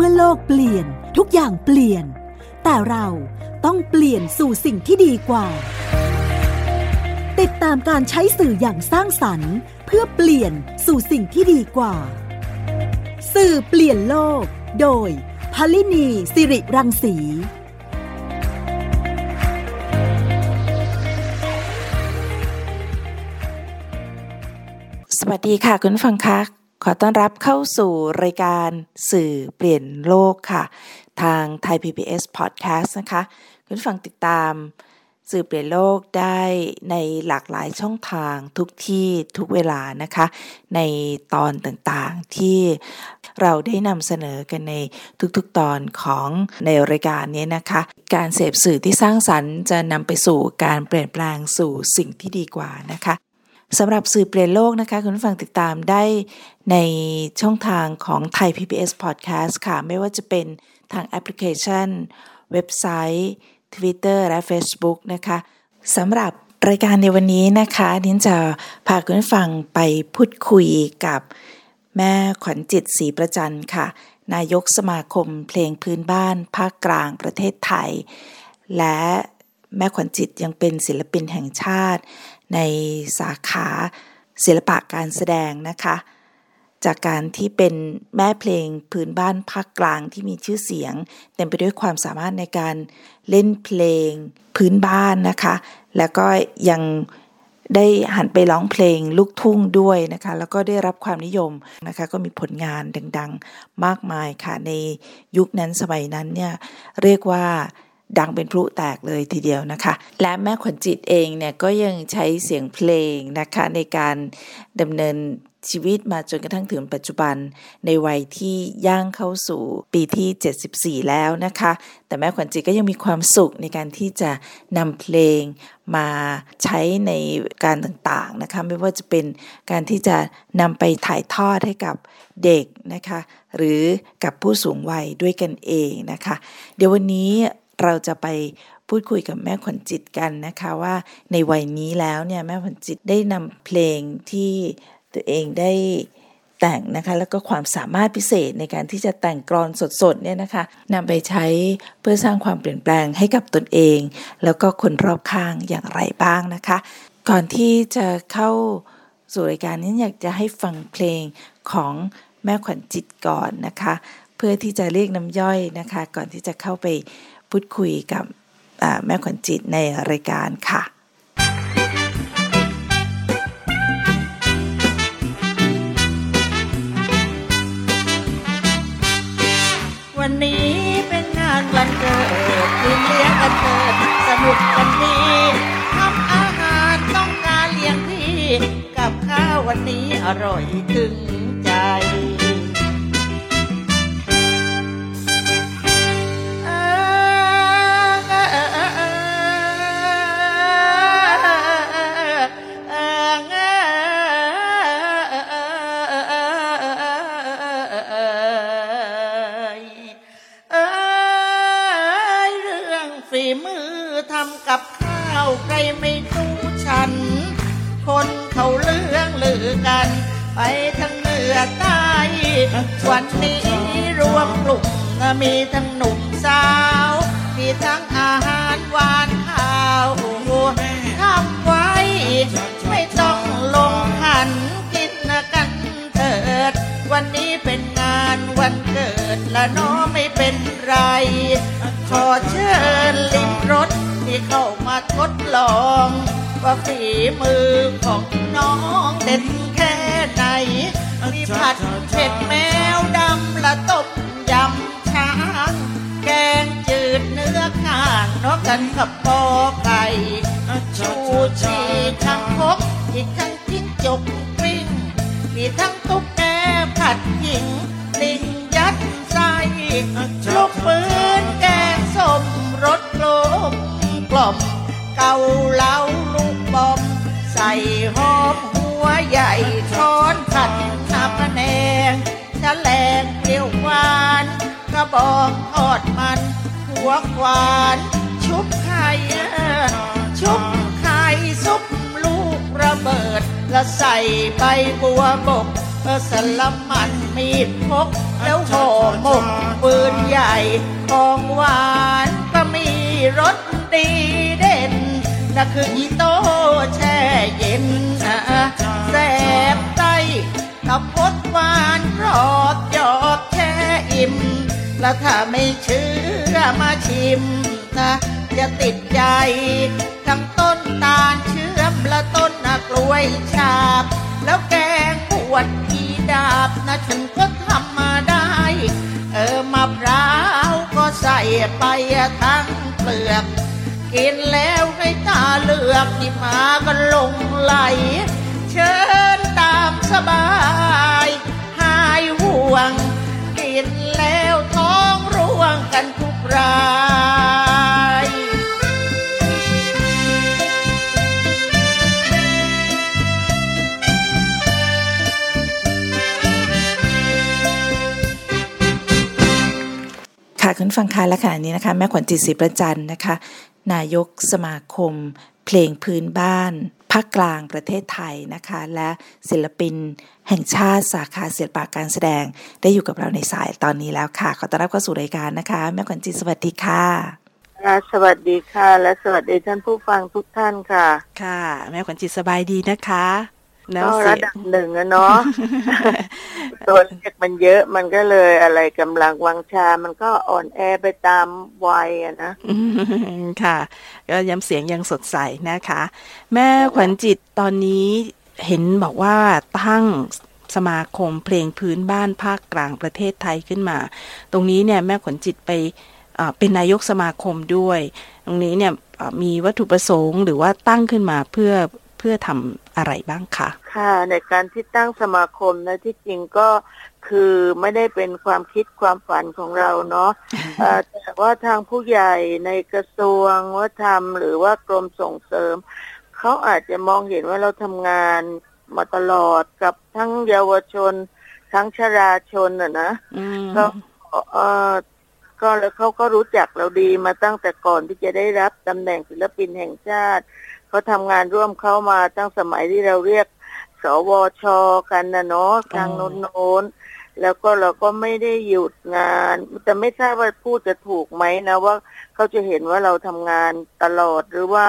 เมื่อโลกเปลี่ยนทุกอย่างเปลี่ยน แต่เราต้องเปลี่ยนสู่สิ่งที่ดีกว่า ติดตามการใช้สื่ออย่างสร้างสรรค์ เพื่อเปลี่ยนสู่สิ่งที่ดีกว่า สื่อเปลี่ยนโลก โดยพลินีสิริรังสีสวัสดีค่ะคุณฟังคะข อต้อนรับเข้าสู่รายการสื่อเปลี่ยนโลกค่ะ ทางไทย PBS Podcast นะคะ คุณฟังติดตามสื่อเปลี่ยนโลกได้ในหลากหลายช่องทางทุกที่ทุกเวลานะคะ ในตอนต่างๆที่เราได้นำเสนอกันในทุกๆตอนของในรายการนี้นะคะ การเสพสื่อที่สร้างสรรค์จะนำไปสู่การเปลี่ยนแปลงสู่สิ่งที่ดีกว่านะคะ สำหรับสื่อเปลี่ยนโลกนะคะ คุณผู้ฟังติดตามได้ในช่องทางของไทย PBS Podcast ค่ะ ไม่ว่าจะเป็นทางแอปพลิเคชัน เว็บไซต์ Twitter และ Facebook นะคะสำหรับรายการในวันนี้นะคะนิ้นจะพาคุณผู้ฟังไปพูดคุยกับแม่ขวัญจิตศรีประจันค่ะ นายกสมาคมเพลงพื้นบ้านภาคกลางประเทศไทย และแม่ขวัญจิตยังเป็นศิลปินแห่งชาติ ในสาขาศิลปะการแสดงนะคะ จากการที่เป็นแม่เพลงพื้นบ้านภาคกลางที่มีชื่อเสียง เต็มไปด้วยความสามารถในการเล่นเพลงพื้นบ้านนะคะ แล้วก็ยังได้หันไปร้องเพลงลูกทุ่งด้วยนะคะ แล้วก็ได้รับความนิยมนะคะ ก็มีผลงานดัง ๆ มากมายค่ะในยุคนั้นสมัยนั้นเนี่ยเรียกว่า ดังเป็นพลุแตกเลยทีเดียวนะคะ และแม่ขวัญจิตเองเนี่ยก็ยังใช้เสียงเพลงนะคะในการดำเนินชีวิตมาจนกระทั่งถึงปัจจุบันในวัยที่ย่างเข้าสู่ปีที่ 74 แล้วนะคะ แต่แม่ขวัญจิตก็ยังมีความสุขในการที่จะนำเพลงมาใช้ในการต่างๆนะคะ ไม่ว่าจะเป็นการที่จะนำไปถ่ายทอดให้กับเด็กนะคะ หรือกับผู้สูงวัยด้วยกันเองนะคะ เดี๋ยววันนี้ เราจะไปพูดคุยกับแม่ขวัญจิตกันนะคะว่าในวัยนี้แล้วเนี่ยแม่ขวัญจิตได้นำเพลงที่ตัวเองได้แต่งนะคะแล้วก็ความสามารถพิเศษในการที่จะแต่งกรอนสดๆเนี่ยนะคะนำไปใช้เพื่อสร้างความเปลี่ยนแปลงให้กับตนเอง แล้วก็คนรอบข้างอย่างไรบ้างนะคะ ก่อนที่จะเข้าสู่รายการนี้อยากจะให้ฟังเพลงของแม่ขวัญจิตก่อนนะคะ เพื่อที่จะเรียกน้ำย่อยนะคะ ก่อนที่จะเข้าไป พูดคุยกับแม่ขวัญจิตในรายการค่ะวันนี้เป็นงานวันเกิดกินเลี้ยงกันเถิดสนุกกันดีทำอาหารต้องการเลี้ยงพี่ กับข้าววันนี้อร่อยถึง วันนี้รวมกลุ่มมีทั้งหนุ่มสาว มีทั้งอาหารหวานข้าวทำไว้ ไม่ต้องลงหันกินกันเถิด วันนี้เป็นงานวันเกิดและน้อไม่เป็นไร ขอเชิญลิมรถที่เข้ามาทดลองว่าฝีมือของน้องเด็ดแค่ไหน มีผัดเผ็ดแมวดำละต้มยำช้าง แกงจืดเนื้อข้างนกกันกับปอไก่ชูชีทั้งพกอีกทั้งทิ้งจกปิ้งมีทั้งตุ๊กแกผัดหญิงลิงยัดใส่ลูกปืนแกงส้มรสกลมกล่อมเกาเหลาลูกบอม ใส่หอมหัวใหญ่ช้อ อกทอดมัน หัวหวาน ชุบไข่ชุบไข่ซุปลูกระเบิด แล้วใส่ใบบัวบกสลัมมันมีดพก แล้วห่อหมกปืนใหญ่ ของหวานก็มีรสดีเด่นนั่นคืออีโต้แช่เย็นอะแสบไส้ขับพดหวานกรอบยอดแช่อิ่ม แล้วถ้าไม่เชื่อมาชิมนะจะติดใจ ทั้งต้นตาลเชื่อมและต้นกล้วยฉาบ แล้วแกงปวดทีดาบนะฉันก็ทำมาได้ เออมะพร้าวก็ใส่ไปทั้งเปลือก กินแล้วให้ตาเลือกที่มาก็ลงไหล เชิญตามสบาย หายห่วง กันทุกรายค่ะคุณฟังคะและขณะนี้นะคะ แม่ขวัญจิตศรีประจันนะคะ นายกสมาคม เพลงพื้นบ้าน ภาคกลางประเทศไทยนะคะ และศิลปินแห่งชาติสาขาศิลปะการแสดง ได้อยู่กับเราในสายตอนนี้แล้วค่ะ ขอต้อนรับเข้าสู่รายการนะคะ แม่ขวัญจิตสวัสดีค่ะค่ะสวัสดีค่ะ และสวัสดีท่านผู้ฟังทุกท่านค่ะ ค่ะ แม่ขวัญจิตสบายดีนะคะแล้ว ก็เสีระยงดับหนึ่งอะเนาะตัวเลขมันเยอะมันก็เลยอะไรกำลังวังชา มันก็อ่อนแอไปตามวัยอะนะอืมค่ะ ก็ย้ำเสียงยังสดใสนะคะ แม่ขวัญจิตตอนนี้เห็นบอกว่าตั้งสมาคมเพลงพื้นบ้านภาคกลางประเทศไทยขึ้นมา ตรงนี้เนี่ยแม่ขวัญจิตไปเอ่อเป็นนายกสมาคมด้วย ตรงนี้เนี่ยเอ่อมีวัตถุประสงค์หรือว่าตั้งขึ้นมาเพื่อ เพื่อทำอะไรบ้างคะค่ะในการที่ตั้งสมาคมนะที่จริงก็คือไม่ได้เป็นความคิดความฝันของเราเนาะเอ่อแต่ว่าทางผู้ใหญ่ในกระทรวงวัฒนธรรม หรือว่ากรมส่งเสริม เขาอาจจะมองเห็นว่าเราทำงานมาตลอดกับทั้งเยาวชน ทั้งชราชนอะนะอืมก็เออก็แล้วเขาก็รู้จักเราดีมาตั้งแต่ก่อนที่จะได้รับตำแหน่งศิลปินแห่งชาติ เขาทำงานร่วมเข้ามาตั้งสมัยที่เราเรียกสวชกันนะเนาะทางโน้นโน้นแล้วก็เราก็ไม่ได้หยุดงาน แต่ไม่ทราบว่าพูดจะถูกไหมนะว่าเขาจะเห็นว่าเราทำงานตลอดหรือว่า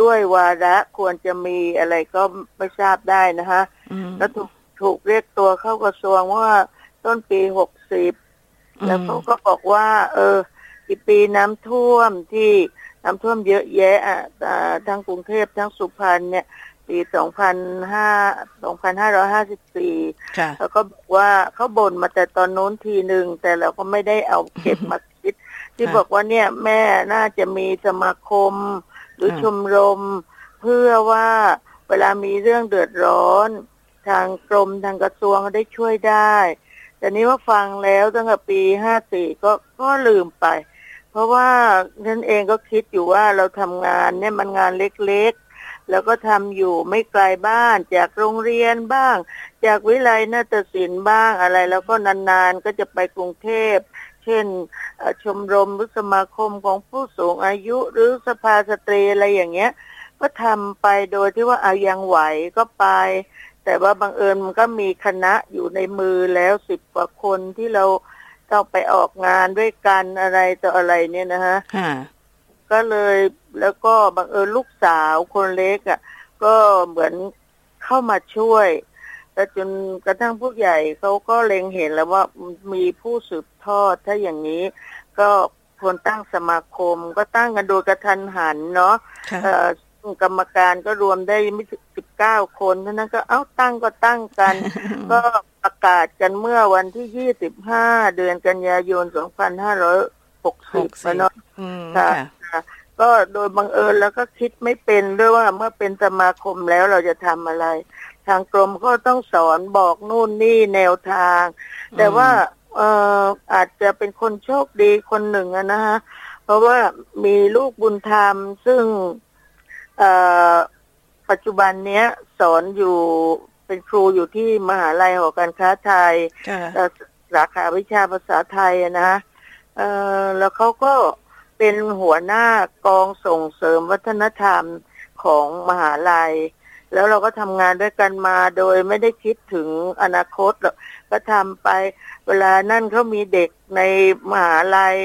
ด้วยวาระควรจะมีอะไรก็ไม่ทราบได้นะคะอืมแล้วถูกถูกเรียกตัวเข้ากระทรวงว่าต้นปีหกสิบแล้วเขาก็บอกว่า เอออีปีน้ำท่วมที่ น้ำท่วมเยอะแยะอะอ่าทั้งกรุงเทพทั้งสุพรรณเนี่ยปีสองพันห้าสองพันห้าร้อยห้าสิบสี่ค่ะแล้วก็บอกว่าเขาบ่นมาแต่ตอนโน้นทีหนึ่งแต่เราก็ไม่ได้เอาเก็บมาคิด ที่ค่ะบอกว่าเนี่ยแม่น่าจะมีสมาคม หรือค่ะชมรม เพื่อว่าเวลามีเรื่องเดือดร้อน ทางกรมทางกระทรวงได้ช่วยได้ แต่นี้ว่าฟังแล้วตั้งแต่ปีห้าสี่ก็ก็ลืมไป เพราะว่าฉันเองก็คิดอยู่ว่าเราทำงานเนี่ยมันงานเล็กๆ แล้วก็ทำอยู่ไม่ไกลบ้าน จากโรงเรียนบ้าง จากวิไลนาฏศิลป์บ้างอะไร แล้วก็นานๆก็จะไปกรุงเทพ เช่นชมรมหรือสมาคมของผู้สูงอายุหรือสภาสตรีอะไรอย่างเงี้ย ก็ทำไปโดยที่ว่าเอายังไหวก็ไป แต่ว่าบังเอิญมันก็มีคณะอยู่ในมือแล้วสิบกว่าคนที่เรา ต้องไปออกงานด้วยกันอะไรต่ออะไรเนี่ยนะฮะค่ะก็เลยแล้วก็บังเอิญลูกสาวคนเล็กอะ่ะ ก็เหมือนเข้ามาช่วยแต่จนกระทั่งผู้ใหญ่เขาก็เล็งเห็นแล้วว่ามีผู้สืบทอดถ้าอย่างนี้ ก็ควรตั้งสมาคม ก็ตั้งกันโดยกระทันหันเนาะค่ะเอ่อกรรมการก็รวมได้ไม่ถึงสิบเก้าคนเท่านั้นก็เอ้าตั้งก็ตั้งกัน ก็ ประกาศกันเมื่อวันที่ยี่สิบห้าเดือนกันยายนสองพันห้าร้อยหกสิบ60เนาะอืมค่ะค่ะก็โดยบังเอิญแล้วก็คิดไม่เป็นด้วยว่าเมื่อเป็นสมาคมแล้วเราจะทำอะไร ทางกรมก็ต้องสอนบอกนู่นนี่แนวทาง แต่ว่าเอ่ออาจจะเป็นคนโชคดีคนหนึ่งอะนะฮะเพราะว่ามีลูกบุญธรรมซึ่งเอ่อปัจจุบันเนี้ยสอนอยู่ เป็นครูอยู่ที่มหาลัยหอการค้าไทยค่ะเอ่อสาขาวิชาภาษาไทยอะนะเอ่อแล้วเขาก็เป็นหัวหน้ากองส่งเสริมวัฒนธรรมของมหาลัย แล้วเราก็ทำงานด้วยกันมาโดยไม่ได้คิดถึงอนาคตหรอกก็ทำไป เวลานั่นเขามีเด็กในมหาลัย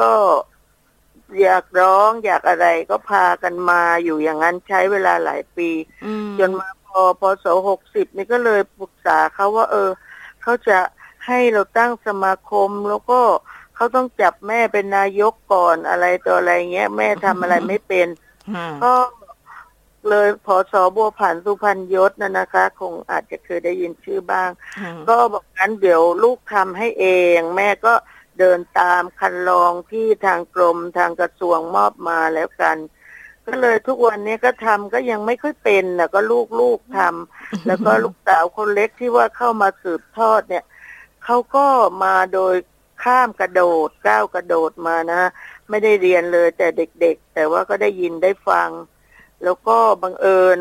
ก็อยากร้องอยากอะไรก็พากันมาอยู่อย่างนั้นใช้เวลาหลายปีอืมจนมาพ อพศหกสิบนี่ก็เลยปรึกษาเขาว่า เออเขาจะให้เราตั้งสมาคมแล้วก็เขาต้องจับแม่เป็นนายกก่อนอะไรต่ออะไรเงี้ย แม่ทำอะไรไม่เป็นค่ะก็เลยพอสอบัวผ่านสุพรรณยศนะนะคะ คงอาจจะเคยได้ยินชื่อบ้างค่ะก็บอกงั้นเดี๋ยวลูกทำให้เอง แม่ก็เดินตามคันลองที่ทางกรมทางกระทรวงมอบมาแล้วกัน ก็เลยทุกวันนี้ก็ทำก็ยังไม่ค่อยเป็นนะก็ลูกลูกทำแล้วก็ลูกสาวคนเล็กที่ว่าเข้ามาสืบทอดเนี่ยเขาก็มาโดยข้ามกระโดดก้าวกระโดดมานะไม่ได้เรียนเลยแต่เด็กๆ แต่ว่าก็ได้ยินได้ฟัง แล้วก็บังเอิญ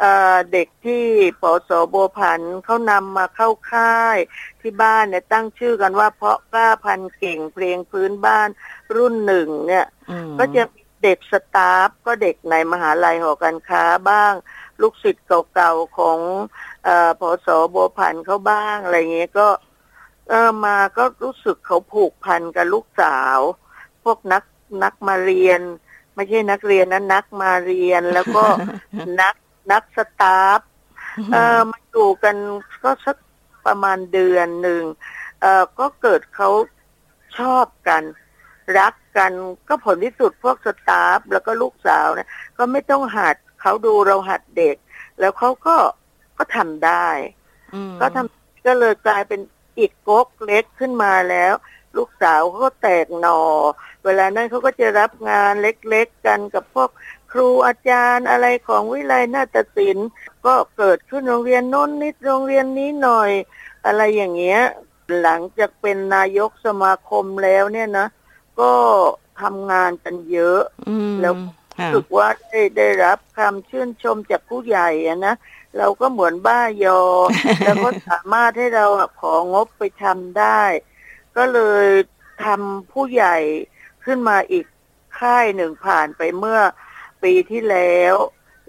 เอ่อเด็กที่ปสบัวผันเขานำมาเข้าค่ายที่บ้านเนี่ยตั้งชื่อกันว่าเพาะกล้าพันธุ์เก่งเพลงพื้นบ้านรุ่นหนึ่งเนี่ยอืมก็จะมี เด็กสตาฟก็เด็กในมหาลัยหอการค้าบ้าง ลูกศิษย์เก่าๆของเอ่อพศบัวผันเขาบ้างอะไรเงี้ยก็เออมาก็รู้สึกเขาผูกพันกับลูกสาว พวกนักนักมาเรียน ไม่ใช่นักเรียนนะนักมาเรียนแล้วก็นักนักสตาฟเออมาอยู่กันก็สักประมาณเดือนหนึ่งเออก็เกิดเขาชอบกัน รักกันก็ผลที่สุดพวกสตาฟแล้วก็ลูกสาวเนี่ยก็ไม่ต้องหัดเขาดูเราหัดเด็ก แล้วเขาก็ก็ทำได้อืมก็ทำก็เลยกลายเป็นอีกก๊กเล็กขึ้นมาแล้ว ลูกสาวเขาก็แตกหนอ เวลานั้นเขาก็จะรับงานเล็กๆกันกับพวกครูอาจารย์อะไรของวิไลนาฏศิลป์ก็เกิดขึ้นโรงเรียนโน้นนิดโรงเรียนนี้หน่อย อะไรอย่างเงี้ย หลังจากเป็นนายกสมาคมแล้วเนี่ยนะ ก็ทำงานกันเยอะอืมแล้วค่ะรู้สึกว่าได้ได้รับคำชื่นชมจากผู้ใหญ่อะนะเราก็เหมือนบ้ายอ แล้วก็สามารถให้เราอะของบไปทำได้ ก็เลยทำผู้ใหญ่ขึ้นมาอีกค่ายหนึ่งผ่านไปเมื่อปีที่แล้ว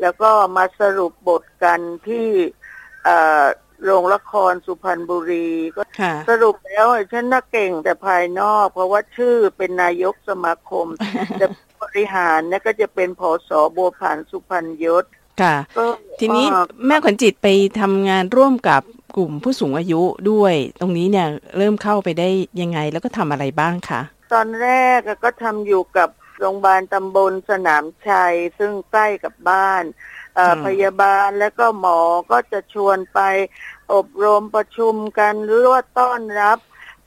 แล้วก็มาสรุปบทกันที่เอ่อ โรงละครสุพรรณบุรีก็ค่ะสรุปแล้วฉันน่าเก่งแต่ภายนอก เพราะว่าชื่อเป็นนายกสมาคมแต่บริหารเนี่ยก็จะเป็นผอสบัวผ่านสุพรรณยศค่ะก็ทีนี้อ่าแม่ขวัญจิตไปทำงานร่วมกับกลุ่มผู้สูงอายุด้วย ตรงนี้เนี่ยเริ่มเข้าไปได้ยังไงแล้วก็ทำอะไรบ้างคะตอนแรกอะก็ทำอยู่กับโรงพยาบาลตำบลสนามชัย ซึ่งใกล้กับบ้านเอ่อ พยาบาลและก็หมอก็จะชวนไปอบรมประชุมกันหรือว่าต้อนรับ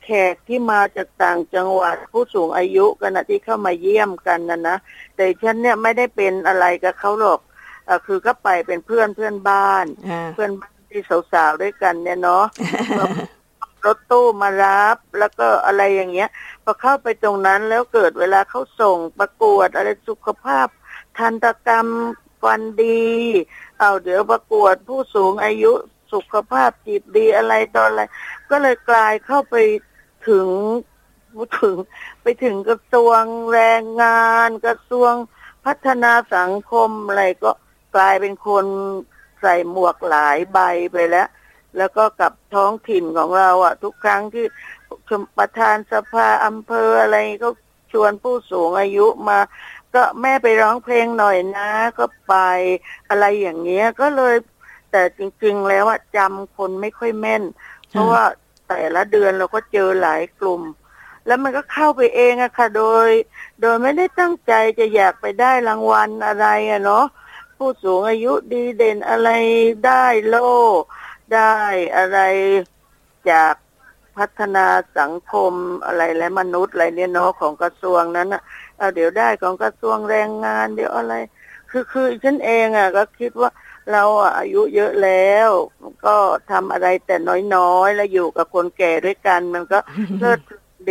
แขกที่มาจากต่างจังหวัดผู้สูงอายุกันนะที่เข้ามาเยี่ยมกันนะนะแต่ฉันเนี่ยไม่ได้เป็นอะไรกับเขาหรอกเออคือก็ไปเป็นเพื่อนเพื่อนบ้านอ่าเพื่อนบ้านที่สาวๆด้วยกันเนี่ยเนาะรถตู้มารับแล้วก็อะไรอย่างเงี้ยพอเข้าไปตรงนั้นแล้วเกิดเวลาเขาส่งประกวดอะไรสุขภาพทันตกรรม วันดี เอาเดี๋ยวประกวดผู้สูงอายุสุขภาพจิตดีอะไรตอนอะไร ก็เลยกลายเข้าไปถึงถึงไปถึงกระทรวงแรงงาน กระทรวงพัฒนาสังคมอะไรก็กลายเป็นคนใส่หมวกหลายใบไปแล้ว แล้วก็กับท้องถิ่นของเราอะทุกครั้งที่ประธานสภาอำเภออะไรก็ชวนผู้สูงอายุมา ก็แม่ไปร้องเพลงหน่อยนะ ก็ไปอะไรอย่างเงี้ย ก็เลย แต่จริง ๆ แล้วอะจำคนไม่ค่อยแม่น เพราะว่าแต่ละเดือนเราก็เจอหลายกลุ่ม แล้วมันก็เข้าไปเองอะค่ะ โดย โดยไม่ได้ตั้งใจจะอยากไปได้รางวัลอะไรอะเนาะผู้สูงอายุดีเด่นอะไรได้โล่ได้อะไรจากพัฒนาสังคมอะไรและมนุษย์อะไรเนี่ยเนาะของกระทรวงนั้นอะ เอาเดี๋ยวได้ของกระทรวงแรงงาน เดี๋ยวอะไร คือคือฉันเองอะก็คิดว่าเราอะอายุเยอะแล้ว ก็ทำอะไรแต่น้อยๆ แล้วอยู่กับคนแก่ด้วยกัน มันก็เลิศ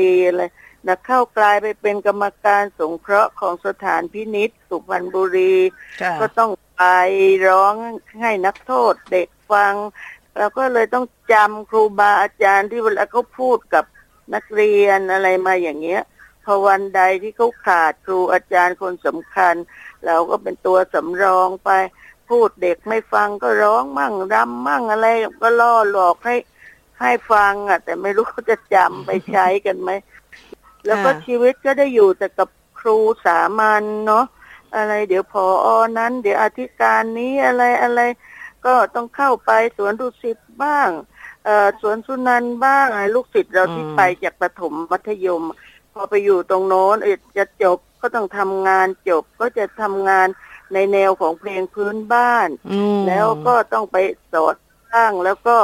ดีเลยนะเข้ากลายไปเป็นกรรมการสงเคราะห์ของสถานพินิษสุพรรณบุรีค่ะก็ต้องไปร้องให้นักโทษเด็กฟังเราก็เลยต้องจำครูบาอาจารย์ที่เวลาเขาพูดกับนักเรียนอะไรมาอย่างเงี้ย พอวันใดที่เขาขาดครูอาจารย์คนสำคัญ เราก็เป็นตัวสำรองไป พูดเด็กไม่ฟังก็ร้องมั่งรำมั่งอะไรก็ล่อหลอกให้ให้ฟังอะ แต่ไม่รู้เขาจะจำไปใช้กันไหม แล้วก็ชีวิตก็ได้อยู่แต่กับครูสามัญเนาะอะไร เดี๋ยวพออนั้น เดี๋ยวอธิการนี้อะไรอะไร ก็ต้องเข้าไปสวนดุสิตบ้างเอ่อสวนสุนันบ้างไอ้ลูกศิษย์เราที่ไปจากประถมมัธยม อไปอยู่ตรงโน้นเอ่อจะจบก็ต้องทำงานจบก็จะทำงานในแนวของเพลงพื้นบ้านอืมแล้วก็ต้องไปสอดสร้างแล้วก็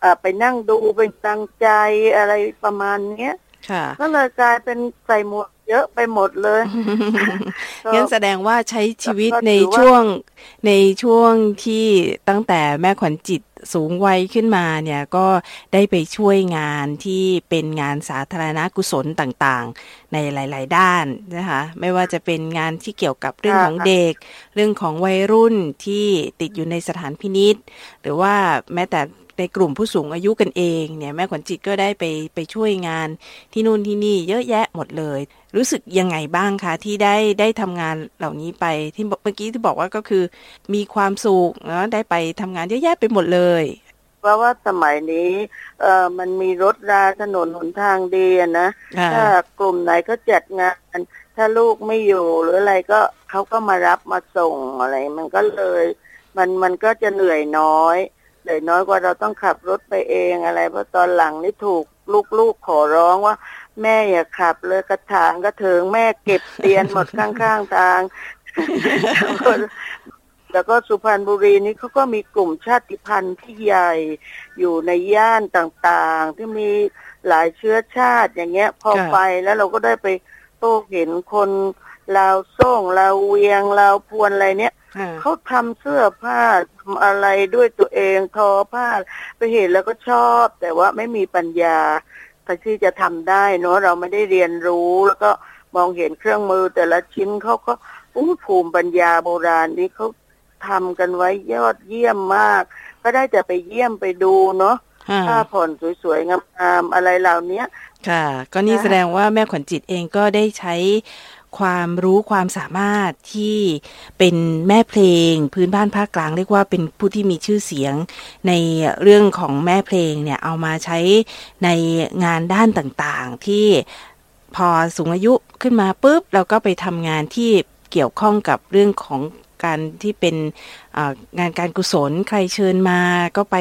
เอ่อไปนั่งดูเป็นตังใจอะไรประมาณเนี้ยค่ะก็เลยกลายเป็นใส่หมวกเยอะไปหมดเลยก็งั้นแสดงว่าใช้ชีวิตก็ถือในว่าช่วงในช่วงที่ตั้งแต่แม่ขวัญจิต สูงวัยขึ้นมาเนี่ยก็ได้ไปช่วยงานที่เป็นงานสาธารณกุศลต่างๆ ในหลาย ๆ ด้านนะคะไม่ว่าจะเป็นงานที่เกี่ยวกับเรื่องของเด็ก เรื่องของวัยรุ่นที่ติดอยู่ในสถานพินิษหรือว่าแม้แต่ ในกลุ่มผู้สูงอายุกันเองเนี่ยแม่ขวัญจิตก็ได้ไปไปช่วยงานที่นู่นที่นี่เยอะแยะหมดเลย รู้สึกยังไงบ้างคะที่ได้ได้ทำงานเหล่านี้ไปที่บอกเมื่อกี้ที่บอกว่าก็คือ มีความสุขเนาะได้ไปทำงานเยอะแยะไปหมดเลยเพราะว่าสมัยนี้ เอ่อมันมีรถราถนนหนทางดีอะนะค่ะถ้ากลุ่มไหนก็จัดงาน ถ้าลูกไม่อยู่หรืออะไรก็เขาก็มารับมาส่งอะไร มันก็เลย มันมันก็จะเหนื่อยน้อย เหนื่อยน้อยกว่าเราต้องขับรถไปเองอะไรเพราะตอนหลังนี่ถูกลูกๆขอร้องว่า แม่อย่าขับเลยกระถางกระเถิงแม่เก็บเตียนหมดข้างๆทางแล้วก็สุพรรณบุรีนี่เขาก็มีกลุ่มชาติพันธุ์ที่ใหญ่อยู่ในย่านต่างๆ ที่มีหลายเชื้อชาติอย่างเงี้ย พอค่ะไปแล้วเราก็ได้ไปโต้เห็นคนลาวส่งลาวเวียงลาวพวนอะไรเนี้ยค่ะเขาทำเสื้อผ้าทำอะไรด้วยตัวเองทอผ้าไปเห็นแล้วก็ชอบ แต่ว่าไม่มีปัญญาแต่ที่จะทำได้เนอะเราไม่ได้เรียนรู้แล้วก็มองเห็นเครื่องมือแต่ละชิ้นเขาก็อู้ภูมิปัญญาโบราณนี้เขาทำกันไว้ยอดเยี่ยมมาก ก็ได้แต่ไปเยี่ยมไปดูเนาะค่ะผ้าผ่อนสวยๆงามๆอะไรเหล่านี้ค่ะ ก็นี่นะแสดงว่าแม่ขวัญจิตเองก็ได้ใช้ ความรู้ความสามารถที่เป็นแม่เพลง พื้นบ้านภาคกลางเรียกว่าเป็นผู้ที่มีชื่อเสียงในเรื่องของแม่เพลงเนี่ยเอามาใช้ในงานด้านต่างๆ ที่พอสูงอายุขึ้นมาปุ๊บเราก็ไปทำงานที่เกี่ยวข้องกับเรื่องของการที่เป็นเอ่องานการกุศลใครเชิญมาก็ไป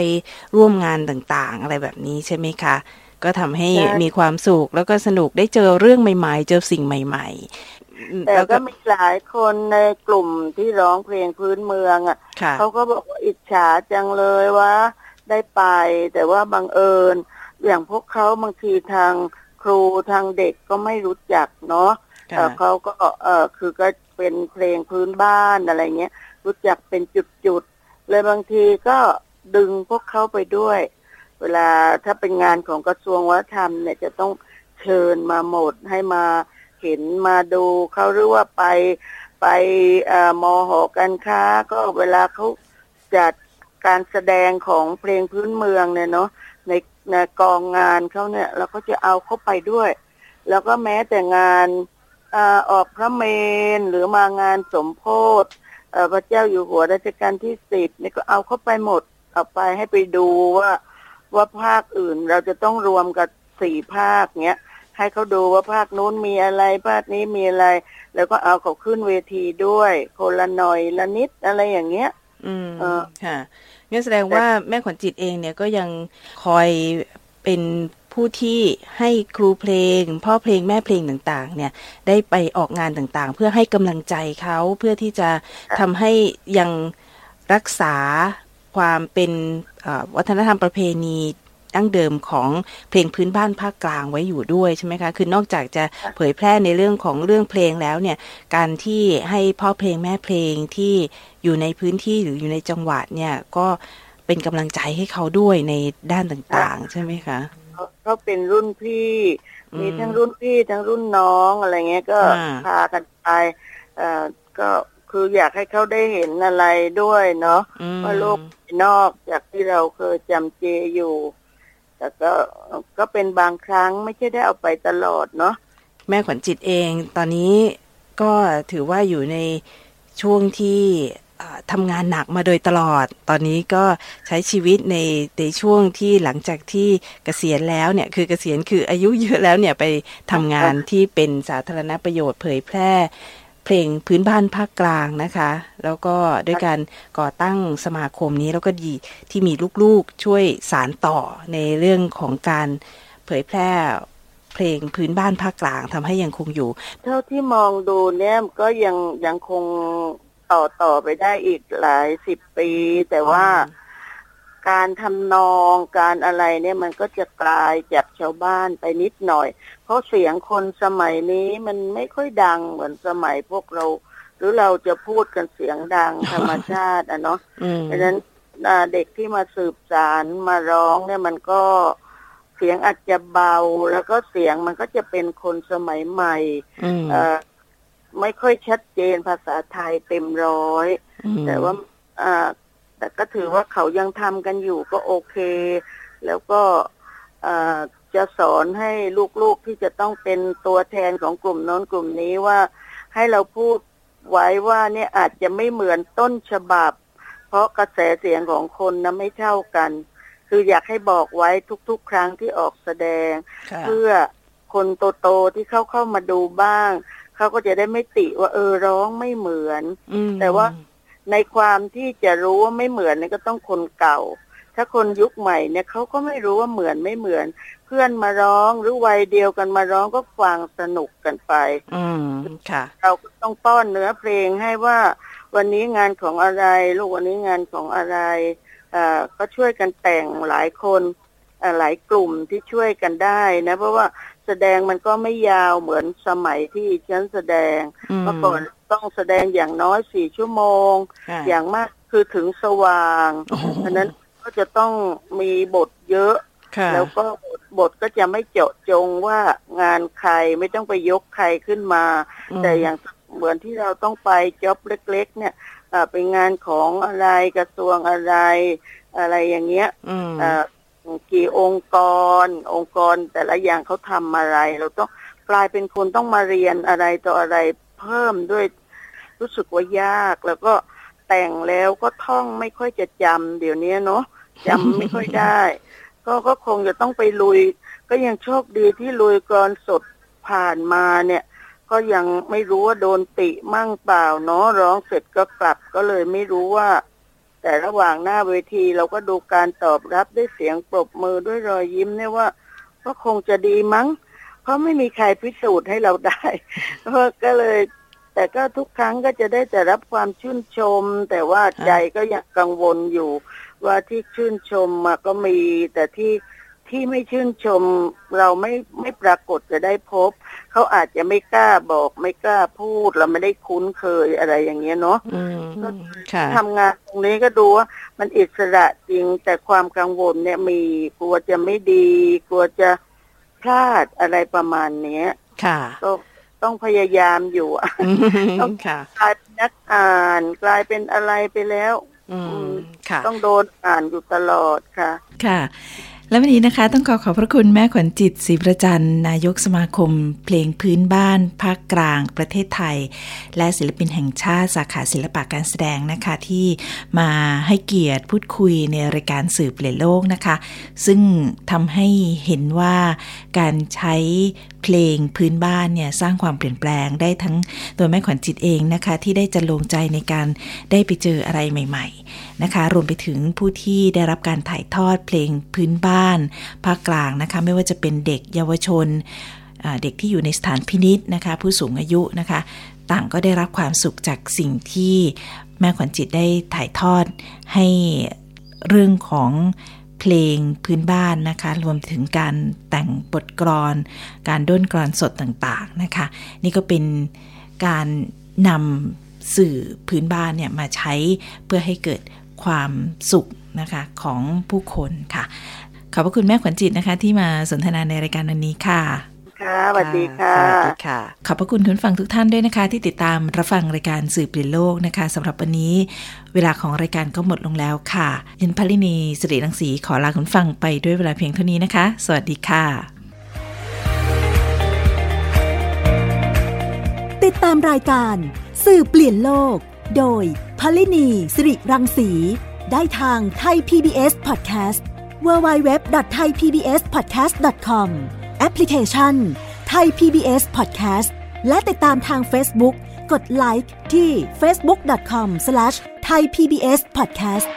ร่วมงานต่างๆ อะไรแบบนี้ใช่ไหมคะ ก็ทำให้ใช่มีความสุขแล้วก็สนุกได้เจอเรื่องใหม่ ๆ เจอสิ่งใหม่ๆ แต่แล้วก็มีหลายคนในกลุ่มที่ร้องเพลงพื้นเมืองอะค่ะเขาก็บอกว่าอิจฉาจังเลยว่าได้ไป แต่ว่าบังเอิญ อย่างพวกเขาบางทีทางครูทางเด็กก็ไม่รู้จักเนาะค่ะเอ่อเขาก็เออคือก็เป็นเพลงพื้นบ้านอะไรเงี้ยรู้จักเป็นจุดๆเลยบางทีก็ดึงพวกเขาไปด้วย เวลาถ้าเป็นงานของกระทรวงวัฒนธรรมเนี่ยจะต้องเชิญมาหมดให้มา เห็นมาดูเขาหรือว่าไปไปอมอหอการค้า ก็เวลาเขาจัดการแสดงของเพลงพื้นเมืองเนี่ยเนาะในในกองงานเขาเนี่ยเราก็จะเอาเขาไปด้วย แล้วก็แม้แต่งานอออกพระเมนหรือมางานสมโพธิพระเจ้าอยู่หัวรัชกาลที่สิบนี่ก็เอาเข้าไปหมดเอาไปให้ไปดูว่าว่าภาคอื่นเราจะต้องรวมกับสี่ภาคเนี้ย ให้เขาดูว่าภาคนู้นมีอะไร ภาคนี้มีอะไร แล้วก็เอาเขาขึ้นเวทีด้วยคนละหน่อยละนิดอะไรอย่างเงี้ย อืมเออค่ะงั้นแสดงว่าแม่ขวัญจิตเองเนี่ยก็ยังคอยเป็นผู้ที่ให้ครูเพลง พ่อเพลงแม่เพลงต่างๆ เนี่ย ได้ไปออกงานต่างๆ เพื่อให้กำลังใจเขาเพื่อที่จะทำให้ยังรักษาความเป็นเอ่อวัฒนธรรมประเพณี ดั้งเดิมของเพลงพื้นบ้านภาคกลางไว้อยู่ด้วยใช่ไหมคะ คือนอกจากจะเผยแพร่ในเรื่องของเรื่องเพลงแล้วเนี่ย การที่ให้พ่อเพลงแม่เพลงที่อยู่ในพื้นที่หรืออยู่ในจังหวัดเนี่ยก็เป็นกำลังใจให้เขาด้วยในด้านต่างๆ ใช่ไหมคะเขาเขาเป็นรุ่นพี่อืมมีทั้งรุ่นพี่ทั้งรุ่นน้องอะไรเงี้ยก็อ่าพากันไปเอ่อก็คืออยากให้เขาได้เห็นอะไรด้วยเนาะอืมว่าโลกภายนอกจากที่เราเคยจำเจอยู่ แต่ก็ก็เป็นบางครั้งไม่ใช่ได้เอาไปตลอดเนาะแม่ขวัญจิตเองตอนนี้ก็ถือว่าอยู่ในช่วงที่ทำงานหนักมาโดยตลอด ตอนนี้ก็ใช้ชีวิตในในช่วงที่หลังจากที่เกษียณแล้วเนี่ย คือเกษียณคืออายุเยอะแล้วเนี่ยไปทำงานที่เป็นสาธารณประโยชน์เผยแพร่ เพลงพื้นบ้านภาคกลางนะคะ แล้วก็ด้วยการก่อตั้งสมาคมนี้แล้วก็ดีที่มีลูกๆช่วยสารต่อในเรื่องของการเผยแพร่เพลงพื้นบ้านภาคกลางทำให้ยังคงอยู่ เท่าที่มองดูเนี่ยก็ยังยังคงต่อต่อไปได้อีกหลายสิบปี แต่ว่า การทำนองการอะไรเนี่ยมันก็จะกลายจากชาวบ้านไปนิดหน่อย เพราะเสียงคนสมัยนี้มันไม่ค่อยดังเหมือนสมัยพวกเรา หรือเราจะพูดกันเสียงดังธรรมชาติอะเนาะอืมเพราะฉะนั้นอ่าเด็กที่มาสืบสารมาร้องเนี่ยมันก็เสียงอาจจะเบา แล้วก็เสียงมันก็จะเป็นคนสมัยใหม่อืมเอ่อไม่ค่อยชัดเจนภาษาไทยเต็มร้อยอืมแต่ว่าอ่า แต่ก็ถือว่าเขายังทำกันอยู่ก็โอเค แล้วก็อ่าจะสอนให้ลูกๆที่จะต้องเป็นตัวแทนของกลุ่มโน้นกลุ่มนี้ว่าให้เราพูดไว้ว่าเนี่ยอาจจะไม่เหมือนต้นฉบับ เพราะกระแสเสียงของคนนะไม่เท่ากัน คืออยากให้บอกไว้ทุกๆ ครั้งที่ออกแสดงค่ะเพื่อคนโตๆที่เข้าเข้ามาดูบ้าง เขาก็จะได้ไม่ติว่าเออร้องไม่เหมือนอืมแต่ว่า ในความที่จะรู้ว่าไม่เหมือนเนี่ยก็ต้องคนเก่า ถ้าคนยุคใหม่เนี่ยเขาก็ไม่รู้ว่าเหมือนไม่เหมือน เพื่อนมาร้องหรือวัยเดียวกันมาร้องก็ฟังสนุกกันไป อืมค่ะ เราก็ต้องป้อนเนื้อเพลงให้ว่า วันนี้งานของอะไร ลูกวันนี้งานของอะไรเอ่อก็ช่วยกันแต่งหลายคนเอ่อหลายกลุ่มที่ช่วยกันได้นะ เพราะว่าแสดงมันก็ไม่ยาวเหมือนสมัยที่ฉันแสดงอืมเมื่อก่อน ต้องแสดงอย่างน้อยสี่ชั่วโมงค่ะอย่างมากคือถึงสว่างโอ้โหเพราะฉะนั้นก็จะต้องมีบทเยอะค่ะแล้วก็บทบทก็จะไม่เจาะจงว่างานใครไม่ต้องไปยกใครขึ้นมาอืมแต่อย่างเหมือนที่เราต้องไปจ็อบเล็ก ๆ เนี่ยเอ่อเป็นงานของอะไรกระทรวงอะไรอะไรอย่างเงี้ยอืมเอ่อกี่องค์กร องค์กรแต่ละอย่างเขาทำอะไร เราต้องกลายเป็นคนต้องมาเรียนอะไรต่ออะไรเพิ่มด้วย รู้สึกว่ายาก แล้วก็แต่งแล้วก็ท่องไม่ค่อยจะจำเดี๋ยวนี้เนาะจำไม่ค่อยได้ ก็ก็คงจะต้องไปลุย ก็ยังโชคดีที่ลุยกรสดผ่านมาเนี่ย ก็ยังไม่รู้ว่าโดนติมั่งเปล่าเนาะร้องเสร็จก็กลับก็เลยไม่รู้ว่า แต่ระหว่างหน้าเวทีเราก็ดูการตอบรับด้วยเสียงปรบมือด้วยรอยยิ้มเนี่ยว่า ก็คงจะดีมั้ง เพราะไม่มีใครพิสูจน์ให้เราได้ก็เลย แต่ก็ทุกครั้งก็จะได้แต่รับความชื่นชม แต่ว่าใจก็ยังกังวลอยู่ ว่าที่ชื่นชมมาก็มี แต่ที่ที่ไม่ชื่นชมเราไม่ไม่ปรากฏจะได้พบ เขาอาจจะไม่กล้าบอกไม่กล้าพูดเราไม่ได้คุ้นเคยอะไรอย่างเงี้ยเนาะอืมค่ะทำงานตรงนี้ก็ดูว่ามันอิสระจริงแต่ความกังวลเนี่ยมีกลัวจะไม่ดี กลัวจะพลาดอะไรประมาณเนี้ย ค่ะก็ ต้องพยายามอยู่อืมค่ะกลายเป็นนักอ่านกลายเป็นอะไรไปแล้วอืมค่ะต้องโดนอ่านอยู่ตลอดค่ะ ค่ะ และวันนี้นะคะต้องขอขอบพระคุณแม่ขวัญจิตศรีประจันนายกสมาคม เพลงพื้นบ้าน ภาคกลาง ประเทศไทย และศิลปินแห่งชาติสาขาศิลปะการแสดงนะคะ ที่มาให้เกียรติพูดคุยในรายการสื่อเปลี่ยนโลกนะคะ ซึ่งทำให้เห็นว่าการใช้ เพลงพื้นบ้านเนี่ยสร้างความเปลี่ยนแปลงได้ทั้งตัวแม่ขวัญจิตเองนะคะที่ได้จะลงใจในการได้ไปเจออะไรใหม่ ๆนะคะ รวมไปถึงผู้ที่ได้รับการถ่ายทอดเพลงพื้นบ้าน ภาคกลางนะคะไม่ว่าจะเป็นเด็กเยาวชนเด็กที่อยู่ในสถานพินิษนะคะผู้สูงอายุนะคะต่างก็ได้รับความสุขจากสิ่งที่แม่ขวัญจิตได้ถ่ายทอดให้เรื่องของ เพลงพื้นบ้านนะคะ รวมถึงการแต่งบทกลอน การด้นกลอนสดต่างๆนะคะ นี่ก็เป็นการนำสื่อพื้นบ้านเนี่ยมาใช้เพื่อให้เกิดความสุขนะคะของผู้คนค่ะ ขอบพระคุณแม่ขวัญจิตนะคะ ที่มาสนทนาในรายการวันนี้ค่ะ ค่ะสวัสดีค่ะสวัสดีค่ะ ขอบพระคุณคุณฟังทุกท่านด้วยนะคะ ที่ติดตามรับฟังรายการสื่อเปลี่ยนโลกนะคะสำหรับวันนี้ เวลาของรายการก็หมดลงแล้วค่ะ ยินพลินีสิริรังสีขอลาคุณฟังไปด้วยเวลาเพียงเท่านี้นะคะ สวัสดีค่ะ ติดตามรายการสื่อเปลี่ยนโลก โดยพพลินีสิริรังสีได้ทางไทย PBS Podcast www.thaipbspodcast.com แอปพลิเคชันไทย PBS Podcast และติดตามทาง Facebook กดไลค์ที่ facebook.com/thaipbspodcast